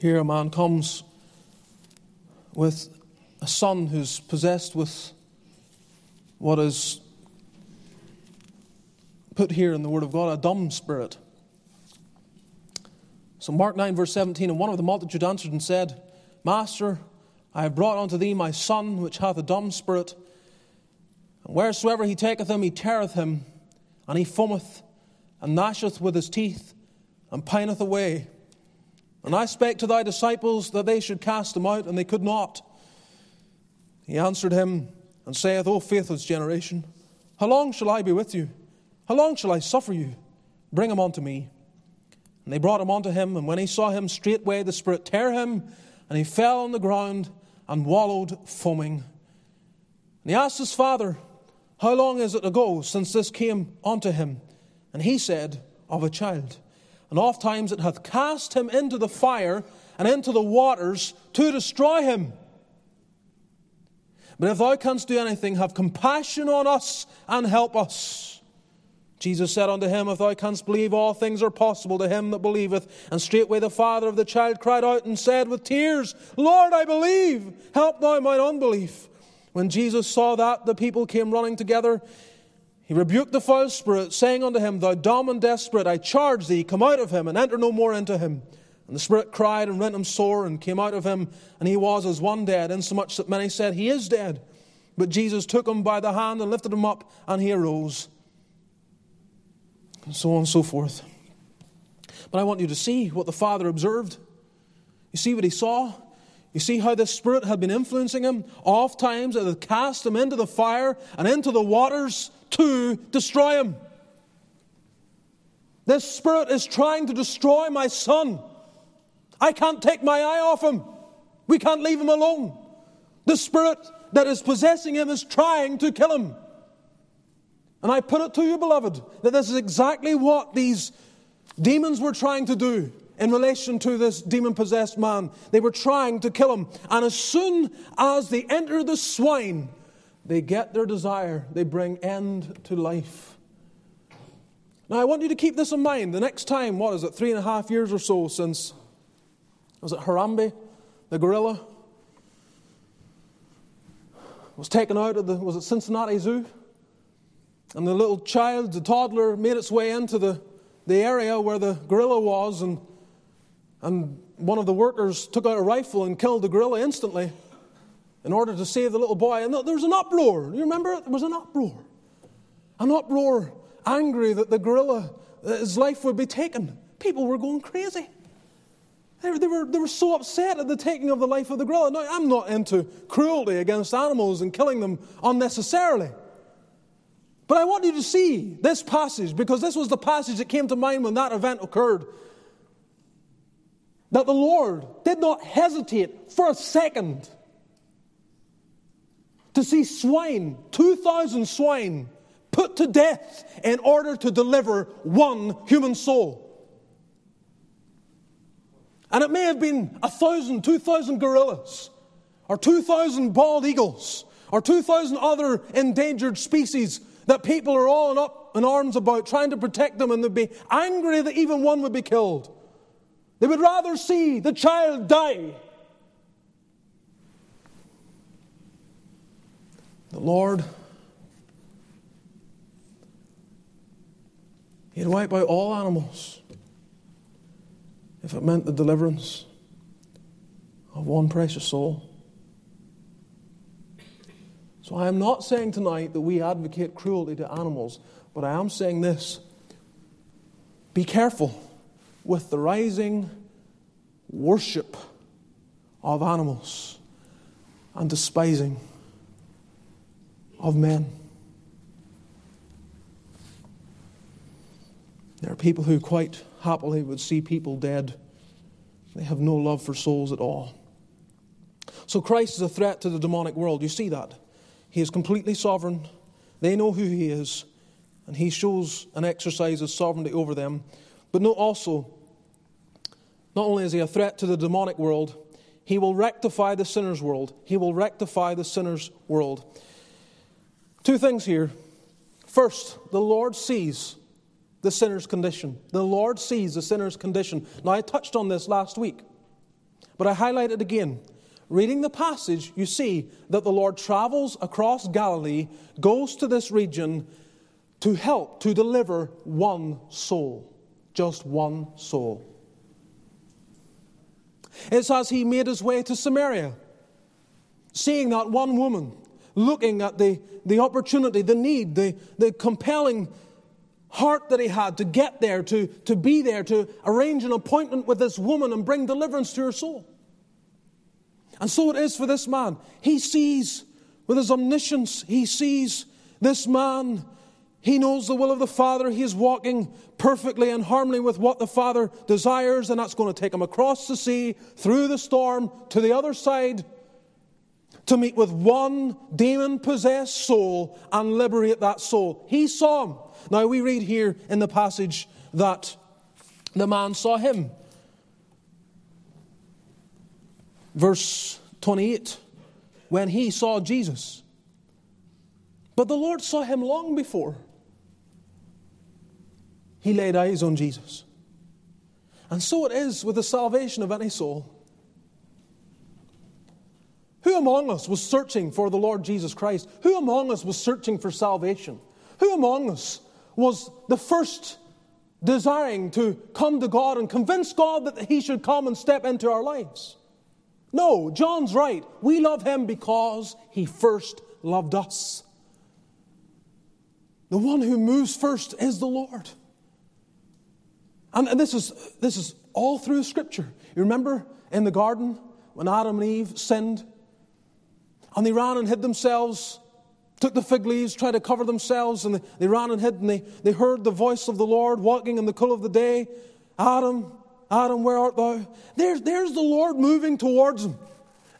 Here, a man comes with a son who's possessed with what is put here in the Word of God a dumb spirit. So, Mark 9, verse 17 And one of the multitude answered and said, Master, I have brought unto thee my son, which hath a dumb spirit. And wheresoever he taketh him, he teareth him, and he foameth and gnasheth with his teeth, and pineth away. And I spake to thy disciples that they should cast him out, and they could not. He answered him, and saith, O faithless generation, how long shall I be with you? How long shall I suffer you? Bring him unto me. And they brought him unto him, and when he saw him, straightway the Spirit tear him, and he fell on the ground and wallowed foaming. And he asked his father, How long is it ago since this came unto him? And he said, Of a child. And oft times it hath cast him into the fire and into the waters to destroy him. But if thou canst do anything, have compassion on us and help us. Jesus said unto him, If thou canst believe, all things are possible to him that believeth. And straightway the father of the child cried out and said with tears, Lord, I believe, help thou mine unbelief. When Jesus saw that, the people came running together. He rebuked the foul spirit, saying unto him, Thou dumb and deaf spirit, I charge thee, come out of him, and enter no more into him. And the spirit cried and rent him sore, and came out of him, and he was as one dead, insomuch that many said, He is dead. But Jesus took him by the hand and lifted him up, and he arose. And so on and so forth. But I want you to see what the Father observed. You see what he saw? You see how this Spirit had been influencing him? Oft times it had cast him into the fire and into the waters to destroy him. This Spirit is trying to destroy my son. I can't take my eye off him. We can't leave him alone. The Spirit that is possessing him is trying to kill him. And I put it to you, beloved, that this is exactly what these demons were trying to do in relation to this demon possessed man. They were trying to kill him. And as soon as they enter the swine, they get their desire, they bring end to life. Now, I want you to keep this in mind. The next time, what is it, three and a half years or so since, was it Harambe, the gorilla? Was taken out of the, was it Cincinnati Zoo? And the little child, the toddler, made its way into the, the area where the gorilla was, and, and one of the workers took out a rifle and killed the gorilla instantly in order to save the little boy. And there was an uproar. You remember? There was an uproar. An uproar, angry that the gorilla, his life would be taken. People were going crazy. They, they, were, they were so upset at the taking of the life of the gorilla. Now, I'm not into cruelty against animals and killing them unnecessarily. But I want you to see this passage because this was the passage that came to mind when that event occurred. That the Lord did not hesitate for a second to see swine, 2,000 swine, put to death in order to deliver one human soul. And it may have been a thousand, two thousand gorillas, or two thousand bald eagles, or two thousand other endangered species that people are all up in arms about, trying to protect them, and they'd be angry that even one would be killed. They would rather see the child die The Lord, He'd wipe out all animals if it meant the deliverance of one precious soul. So I am not saying tonight that we advocate cruelty to animals, but I am saying this be careful with the rising worship of animals and despising of men. There are people who quite happily would see people dead. They have no love for souls at all. So Christ is a threat to the demonic world. You see that. He is completely sovereign. They know who he is, and he shows and exercises sovereignty over them. But note also, not only is he a threat to the demonic world, he will rectify the sinner's world. He will rectify the sinner's world. Two things here. First, the Lord sees the sinner's condition. The Lord sees the sinner's condition. Now, I touched on this last week, but I highlight it again. Reading the passage, you see that the Lord travels across Galilee, goes to this region to help, to deliver one soul. Just one soul. It's as he made his way to Samaria, seeing that one woman looking at the, the opportunity, the need, the, the compelling heart that he had to get there, to, to be there, to arrange an appointment with this woman and bring deliverance to her soul. And so it is for this man. He sees, with his omniscience, he sees this man. He knows the will of the Father. He is walking perfectly in harmony with what the Father desires, and that's going to take him across the sea, through the storm, to the other side to meet with one demon possessed soul and liberate that soul. He saw him. Now we read here in the passage that the man saw him. Verse 28 when he saw Jesus. But the Lord saw him long before he laid eyes on Jesus. And so it is with the salvation of any soul. Who among us was searching for the Lord Jesus Christ? Who among us was searching for salvation? Who among us was the first desiring to come to God and convince God that He should come and step into our lives? No, John's right. We love Him because He first loved us. The one who moves first is the Lord. And, this, is, this is all through Scripture. You remember in the garden when Adam and Eve sinned? And they ran and hid themselves, took the fig leaves, tried to cover themselves, and they, they ran and hid, and they, they heard the voice of the Lord walking in the cool of the day. Adam, Adam, where art thou? There's, there's the Lord moving towards them.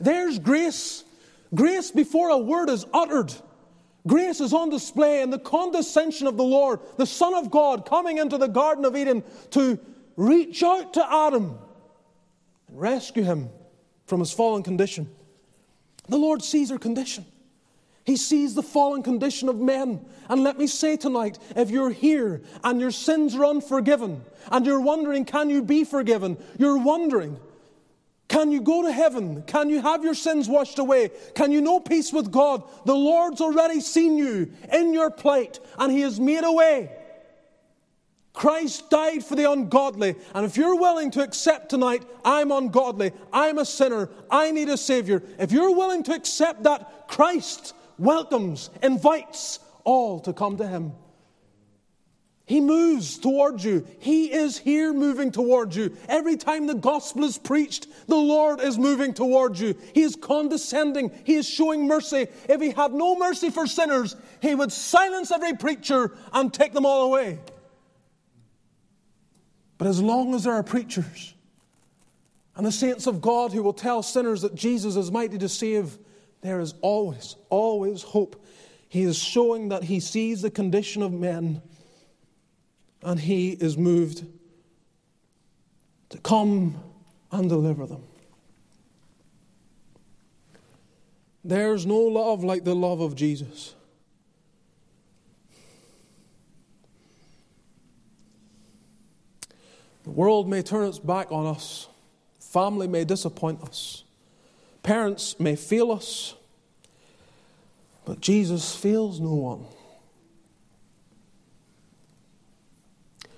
There's grace. Grace before a word is uttered. Grace is on display in the condescension of the Lord, the Son of God, coming into the Garden of Eden to reach out to Adam and rescue him from his fallen condition. The Lord sees our condition. He sees the fallen condition of men. And let me say tonight if you're here and your sins are unforgiven, and you're wondering, can you be forgiven? You're wondering, can you go to heaven? Can you have your sins washed away? Can you know peace with God? The Lord's already seen you in your plight and He has made a way. Christ died for the ungodly. And if you're willing to accept tonight, I'm ungodly, I'm a sinner, I need a Savior, if you're willing to accept that, Christ welcomes, invites all to come to Him. He moves towards you. He is here moving towards you. Every time the gospel is preached, the Lord is moving towards you. He is condescending. He is showing mercy. If He had no mercy for sinners, He would silence every preacher and take them all away. But as long as there are preachers and the saints of God who will tell sinners that Jesus is mighty to save, there is always, always hope. He is showing that He sees the condition of men and he is moved to come and deliver them. There's no love like the love of Jesus. The world may turn its back on us, family may disappoint us, parents may fail us, but Jesus fails no one.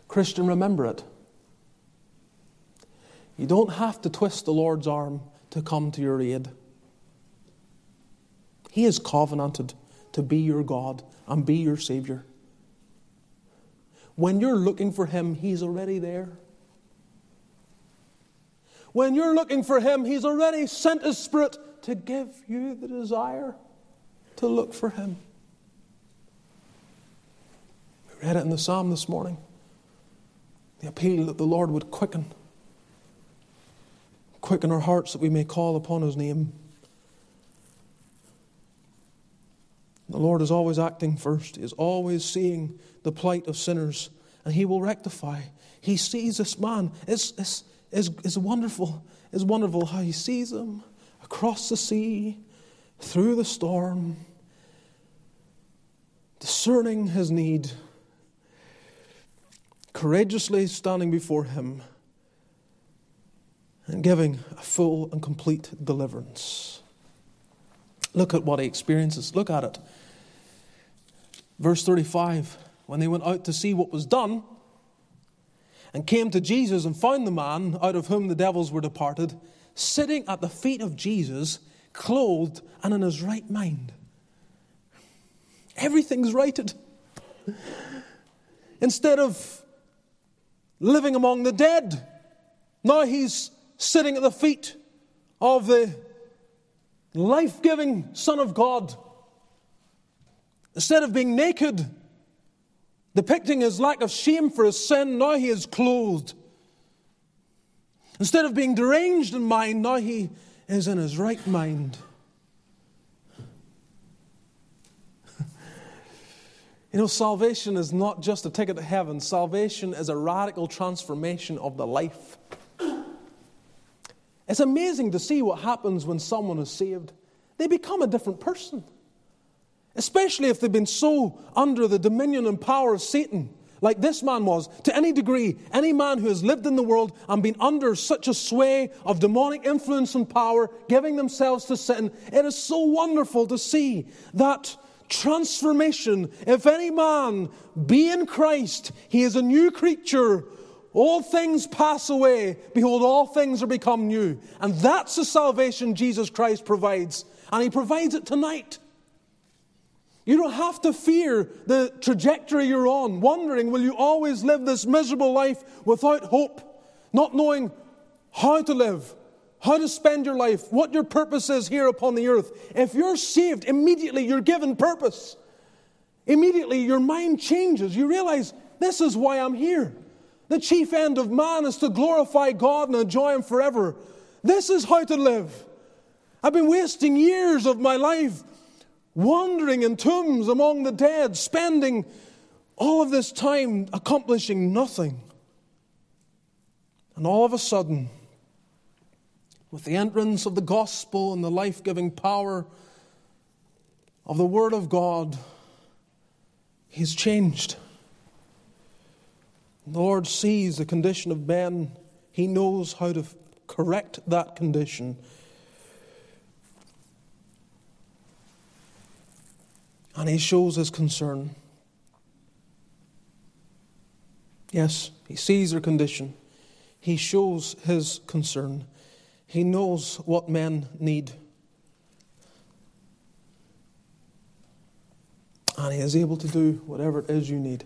Christian, remember it. You don't have to twist the Lord's arm to come to your aid. He is covenanted to be your God and be your Savior. When you're looking for Him, He's already there. When you're looking for Him, He's already sent His Spirit to give you the desire to look for Him. We read it in the Psalm this morning the appeal that the Lord would quicken. Quicken our hearts that we may call upon His name. The Lord is always acting first, He is always seeing the plight of sinners, and He will rectify. He sees this man. It's, it's, it's, it's wonderful. It's wonderful how He sees them across the sea, through the storm, discerning his need courageously standing before Him and giving a full and complete deliverance. Look at what he experiences. Look at it. Verse 35 When they went out to see what was done, and came to Jesus and found the man out of whom the devils were departed, sitting at the feet of Jesus, clothed and in his right mind. Everything's righted. Instead of living among the dead. Now he's sitting at the feet of the life giving Son of God. Instead of being naked, depicting his lack of shame for his sin, now he is clothed. Instead of being deranged in mind, now he is in his right mind. You know, salvation is not just a ticket to heaven, salvation is a radical transformation of the life. It's amazing to see what happens when someone is saved. They become a different person, especially if they've been so under the dominion and power of Satan, like this man was. To any degree, any man who has lived in the world and been under such a sway of demonic influence and power, giving themselves to Satan, it is so wonderful to see that transformation. If any man be in Christ, he is a new creature. All things pass away. Behold, all things are become new. And that's the salvation Jesus Christ provides. And he provides it tonight. You don't have to fear the trajectory you're on, wondering, will you always live this miserable life without hope, not knowing how to live, how to spend your life, what your purpose is here upon the earth. If you're saved, immediately you're given purpose. Immediately your mind changes. You realize, this is why I'm here. The chief end of man is to glorify God and enjoy Him forever. This is how to live. I've been wasting years of my life wandering in tombs among the dead, spending all of this time accomplishing nothing. And all of a sudden, with the entrance of the gospel and the life giving power of the Word of God, He's changed. The Lord sees the condition of men, He knows how to correct that condition. And He shows His concern. Yes, He sees their condition. He shows His concern. He knows what men need. And He is able to do whatever it is you need.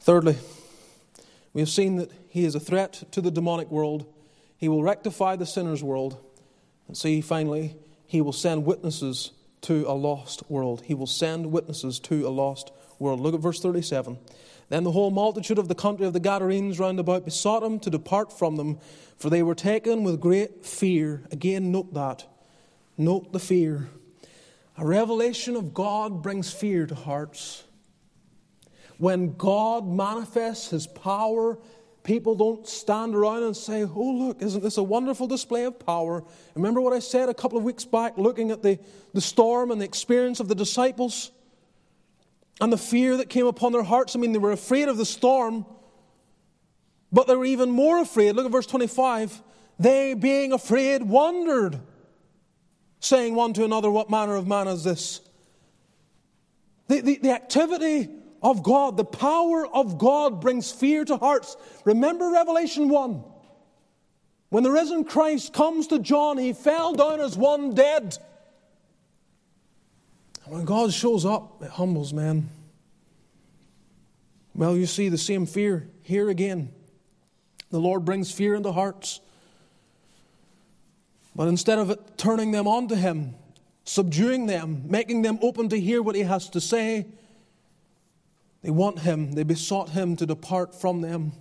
Thirdly, we have seen that He is a threat to the demonic world. He will rectify the sinner's world. And see, finally, He will send witnesses to a lost world. He will send witnesses to a lost world. Look at verse 37. Then the whole multitude of the country of the Gadarenes round about besought him to depart from them, for they were taken with great fear. Again, note that. Note the fear. A revelation of God brings fear to hearts. When God manifests his power, people don't stand around and say, Oh, look, isn't this a wonderful display of power? Remember what I said a couple of weeks back, looking at the, the storm and the experience of the disciples? and the fear that came upon their hearts. I mean, they were afraid of the storm, but they were even more afraid. Look at verse 25. They, being afraid, wondered, saying one to another, What manner of man is this? The, the, the activity of God, the power of God brings fear to hearts. Remember Revelation 1. When the risen Christ comes to John, he fell down as one dead. When God shows up, it humbles men. Well, you see the same fear here again. The Lord brings fear into hearts. But instead of it turning them on to Him, subduing them, making them open to hear what He has to say, they want Him. They besought Him to depart from them.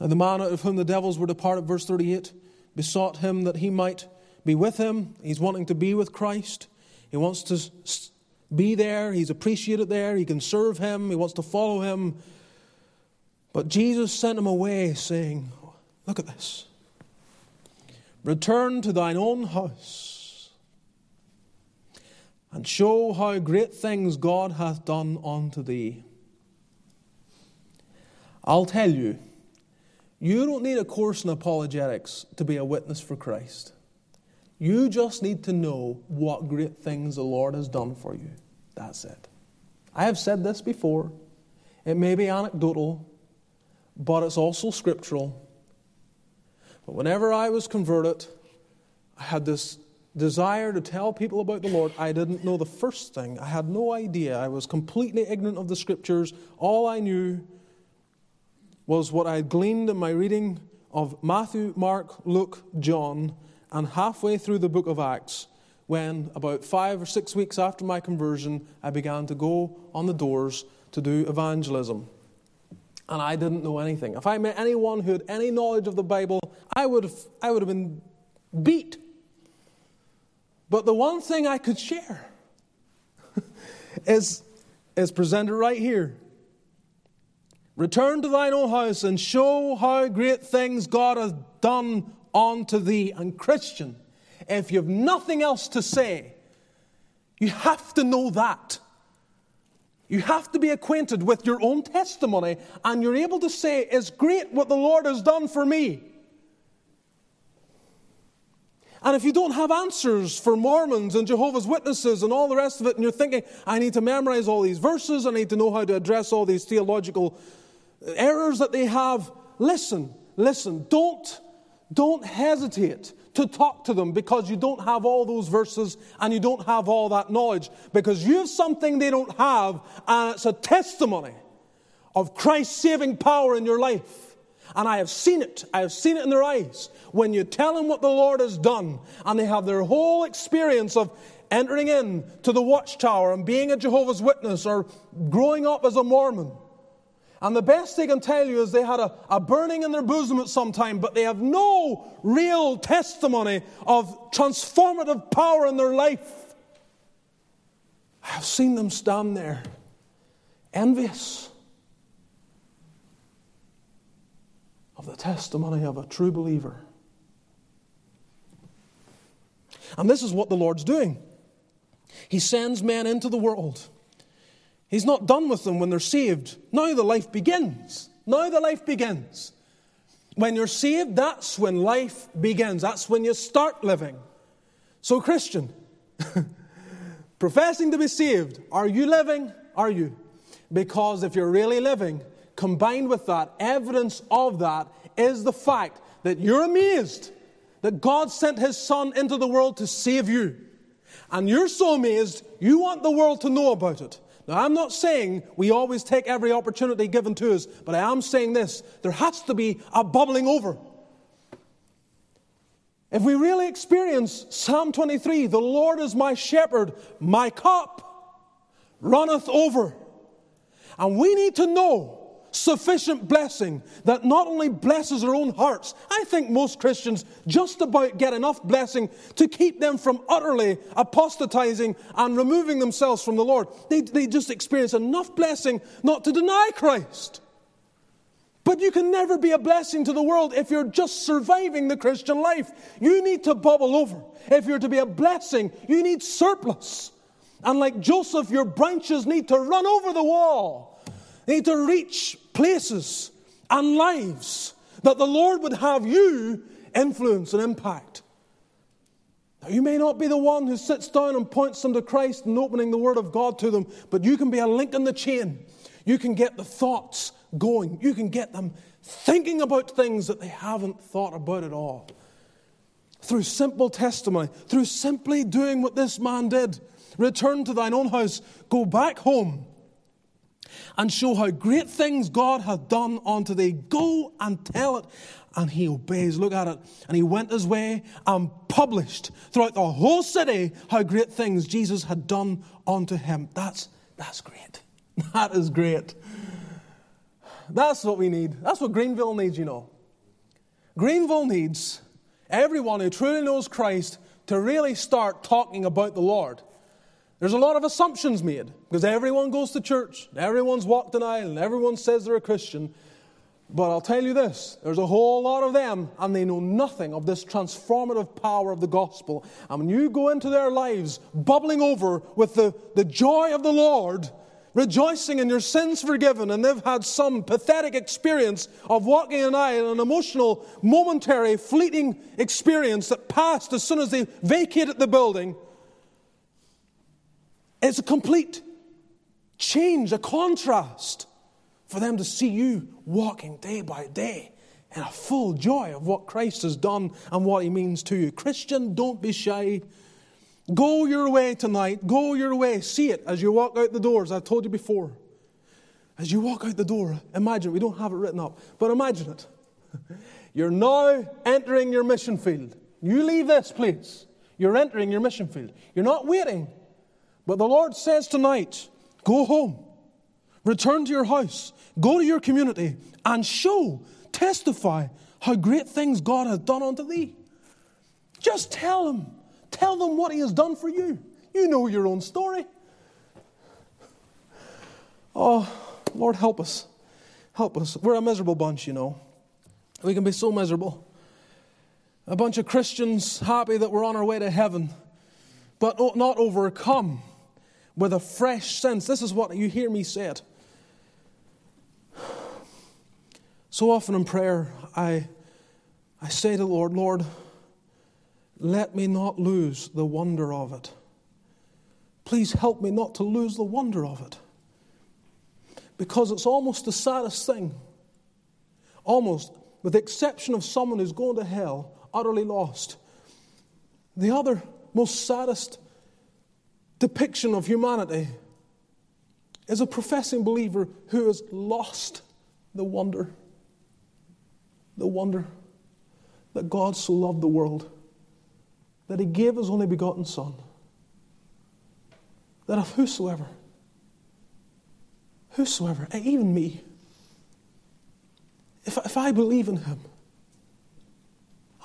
Now, the man out of whom the devils were departed, verse 38, besought Him that He might be with him. He's wanting to be with Christ. He wants to be there. He's appreciated there. He can serve him. He wants to follow him. But Jesus sent him away, saying, Look at this. Return to thine own house and show how great things God hath done unto thee. I'll tell you, you don't need a course in apologetics to be a witness for Christ. You just need to know what great things the Lord has done for you. That's it. I have said this before. It may be anecdotal, but it's also scriptural. But whenever I was converted, I had this desire to tell people about the Lord. I didn't know the first thing. I had no idea. I was completely ignorant of the scriptures. All I knew was what I had gleaned in my reading of Matthew, Mark, Luke, John, and halfway through the book of Acts, when about five or six weeks after my conversion, I began to go on the doors to do evangelism. And I didn't know anything. If I met anyone who had any knowledge of the Bible, I would have, I would have been beat. But the one thing I could share is, is presented right here. Return to thine own house and show how great things God has done unto thee. And Christian, if you have nothing else to say, you have to know that. You have to be acquainted with your own testimony, and you're able to say, It's great what the Lord has done for me. And if you don't have answers for Mormons and Jehovah's Witnesses and all the rest of it, and you're thinking, I need to memorize all these verses, I need to know how to address all these theological errors that they have, listen, listen, don't don't hesitate to talk to them because you don't have all those verses and you don't have all that knowledge because you have something they don't have and it's a testimony of Christ's saving power in your life. And I have seen it. I have seen it in their eyes. When you tell them what the Lord has done and they have their whole experience of entering in to the watchtower and being a Jehovah's Witness or growing up as a Mormon and the best they can tell you is they had a, a burning in their bosom at some time, but they have no real testimony of transformative power in their life. I have seen them stand there, envious of the testimony of a true believer. And this is what the Lord's doing. He sends men into the world He's not done with them when they're saved. Now the life begins. Now the life begins. When you're saved, that's when life begins. That's when you start living. So, Christian, professing to be saved, are you living? Are you? Because if you're really living, combined with that, evidence of that is the fact that you're amazed that God sent His Son into the world to save you. And you're so amazed, you want the world to know about it. Now, I'm not saying we always take every opportunity given to us, but I am saying this there has to be a bubbling over. If we really experience Psalm 23, the Lord is my shepherd, my cup runneth over. And we need to know sufficient blessing that not only blesses our own hearts, I think most Christians just about get enough blessing to keep them from utterly apostatizing and removing themselves from the Lord. They, they just experience enough blessing not to deny Christ. But you can never be a blessing to the world if you're just surviving the Christian life. You need to bubble over. If you're to be a blessing, you need surplus. And like Joseph, your branches need to run over the wall They need to reach places and lives that the Lord would have you influence and impact. Now, you may not be the one who sits down and points them to Christ and opening the Word of God to them, but you can be a link in the chain. You can get the thoughts going. You can get them thinking about things that they haven't thought about at all. Through simple testimony, through simply doing what this man did. Return to thine own house, go back home and show how great things God hath done unto thee. Go and tell it. And he obeys. Look at it. And he went his way and published throughout the whole city how great things Jesus had done unto him. That's, that's great. That is great. That's what we need. That's what Greenville needs, you know. Greenville needs everyone who truly knows Christ to really start talking about the Lord. There's a lot of assumptions made because everyone goes to church, everyone's walked an aisle, and everyone says they're a Christian. But I'll tell you this there's a whole lot of them, and they know nothing of this transformative power of the gospel. And when you go into their lives bubbling over with the, the joy of the Lord, rejoicing in your sins forgiven, and they've had some pathetic experience of walking an aisle, an emotional, momentary, fleeting experience that passed as soon as they vacated the building, it's a complete change, a contrast for them to see you walking day by day in a full joy of what Christ has done and what he means to you. Christian, don't be shy. Go your way tonight. Go your way. See it as you walk out the doors. I've told you before. As you walk out the door, imagine, we don't have it written up, but imagine it. You're now entering your mission field. You leave this place. You're entering your mission field. You're not waiting. But the Lord says tonight go home, return to your house, go to your community, and show, testify how great things God has done unto thee. Just tell them. Tell them what He has done for you. You know your own story. Oh, Lord, help us. Help us. We're a miserable bunch, you know. We can be so miserable. A bunch of Christians happy that we're on our way to heaven, but not overcome with a fresh sense. This is what you hear me say it. So often in prayer, I, I say to the Lord, Lord, let me not lose the wonder of it. Please help me not to lose the wonder of it. Because it's almost the saddest thing. Almost. with the exception of someone who's going to hell, utterly lost. The other most saddest depiction of humanity is a professing believer who has lost the wonder, the wonder that God so loved the world that he gave his only begotten Son, that of whosoever, whosoever, eh, even me, if, if I believe in him,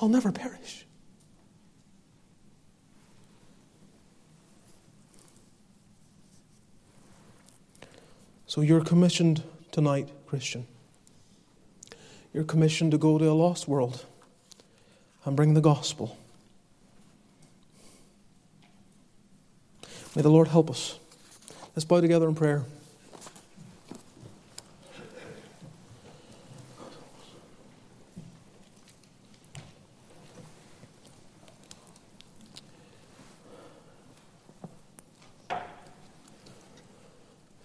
I'll never perish. So you're commissioned tonight, Christian. You're commissioned to go to a lost world and bring the gospel. May the Lord help us. Let's bow together in prayer.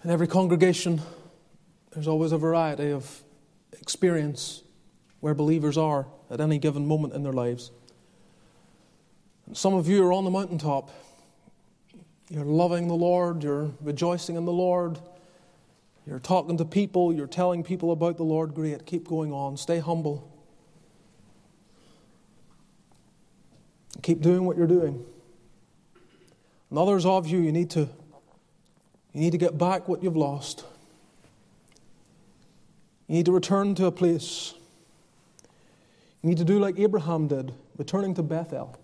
In every congregation, there's always a variety of experience where believers are at any given moment in their lives. And some of you are on the mountaintop. You're loving the Lord, you're rejoicing in the Lord, you're talking to people, you're telling people about the Lord. Great. Keep going on. Stay humble. Keep doing what you're doing. And others of you, you need to you need to get back what you've lost. You need to return to a place. You need to do like Abraham did, returning to Bethel.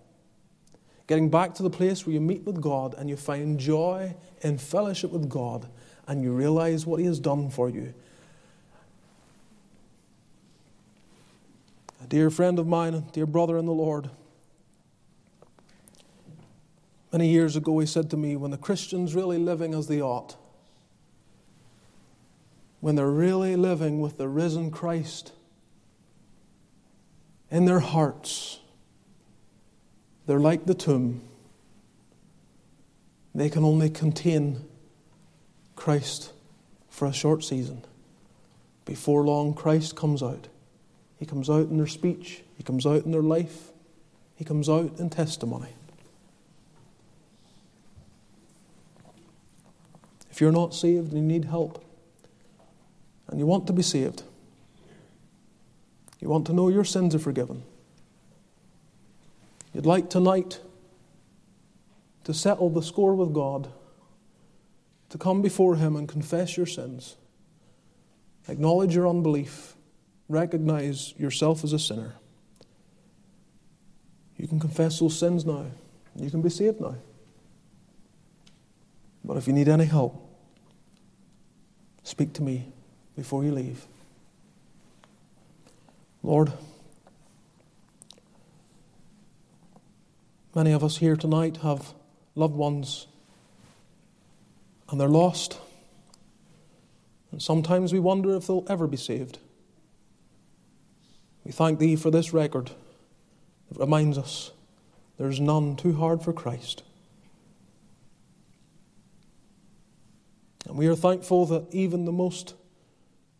Getting back to the place where you meet with God and you find joy in fellowship with God and you realize what He has done for you. A dear friend of mine, dear brother in the Lord, Many years ago, he said to me, when the Christian's really living as they ought, when they're really living with the risen Christ in their hearts, they're like the tomb. They can only contain Christ for a short season. Before long, Christ comes out. He comes out in their speech, He comes out in their life, He comes out in testimony. If you're not saved and you need help, and you want to be saved, you want to know your sins are forgiven, you'd like tonight to settle the score with God, to come before Him and confess your sins, acknowledge your unbelief, recognize yourself as a sinner. You can confess those sins now. You can be saved now. But if you need any help, Speak to me before you leave. Lord, many of us here tonight have loved ones and they're lost. And sometimes we wonder if they'll ever be saved. We thank Thee for this record that reminds us there's none too hard for Christ. And we are thankful that even the most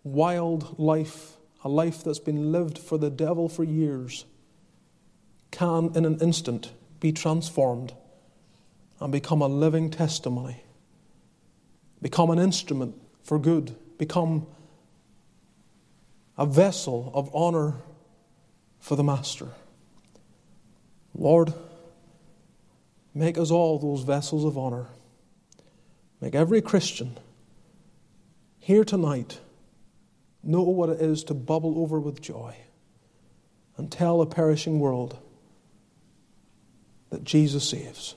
wild life, a life that's been lived for the devil for years, can in an instant be transformed and become a living testimony, become an instrument for good, become a vessel of honor for the Master. Lord, make us all those vessels of honor. Make every Christian here tonight know what it is to bubble over with joy and tell a perishing world that Jesus saves.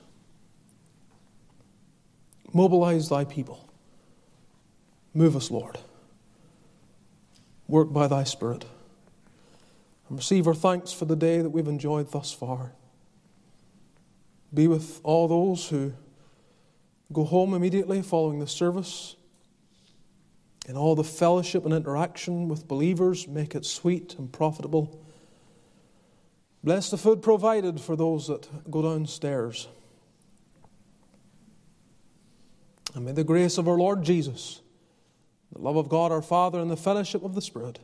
Mobilize thy people. Move us, Lord. Work by thy Spirit. And receive our thanks for the day that we've enjoyed thus far. Be with all those who Go home immediately following the service. In all the fellowship and interaction with believers, make it sweet and profitable. Bless the food provided for those that go downstairs. And may the grace of our Lord Jesus, the love of God our Father, and the fellowship of the Spirit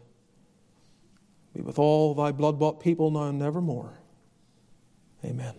be with all thy blood bought people now and nevermore. Amen.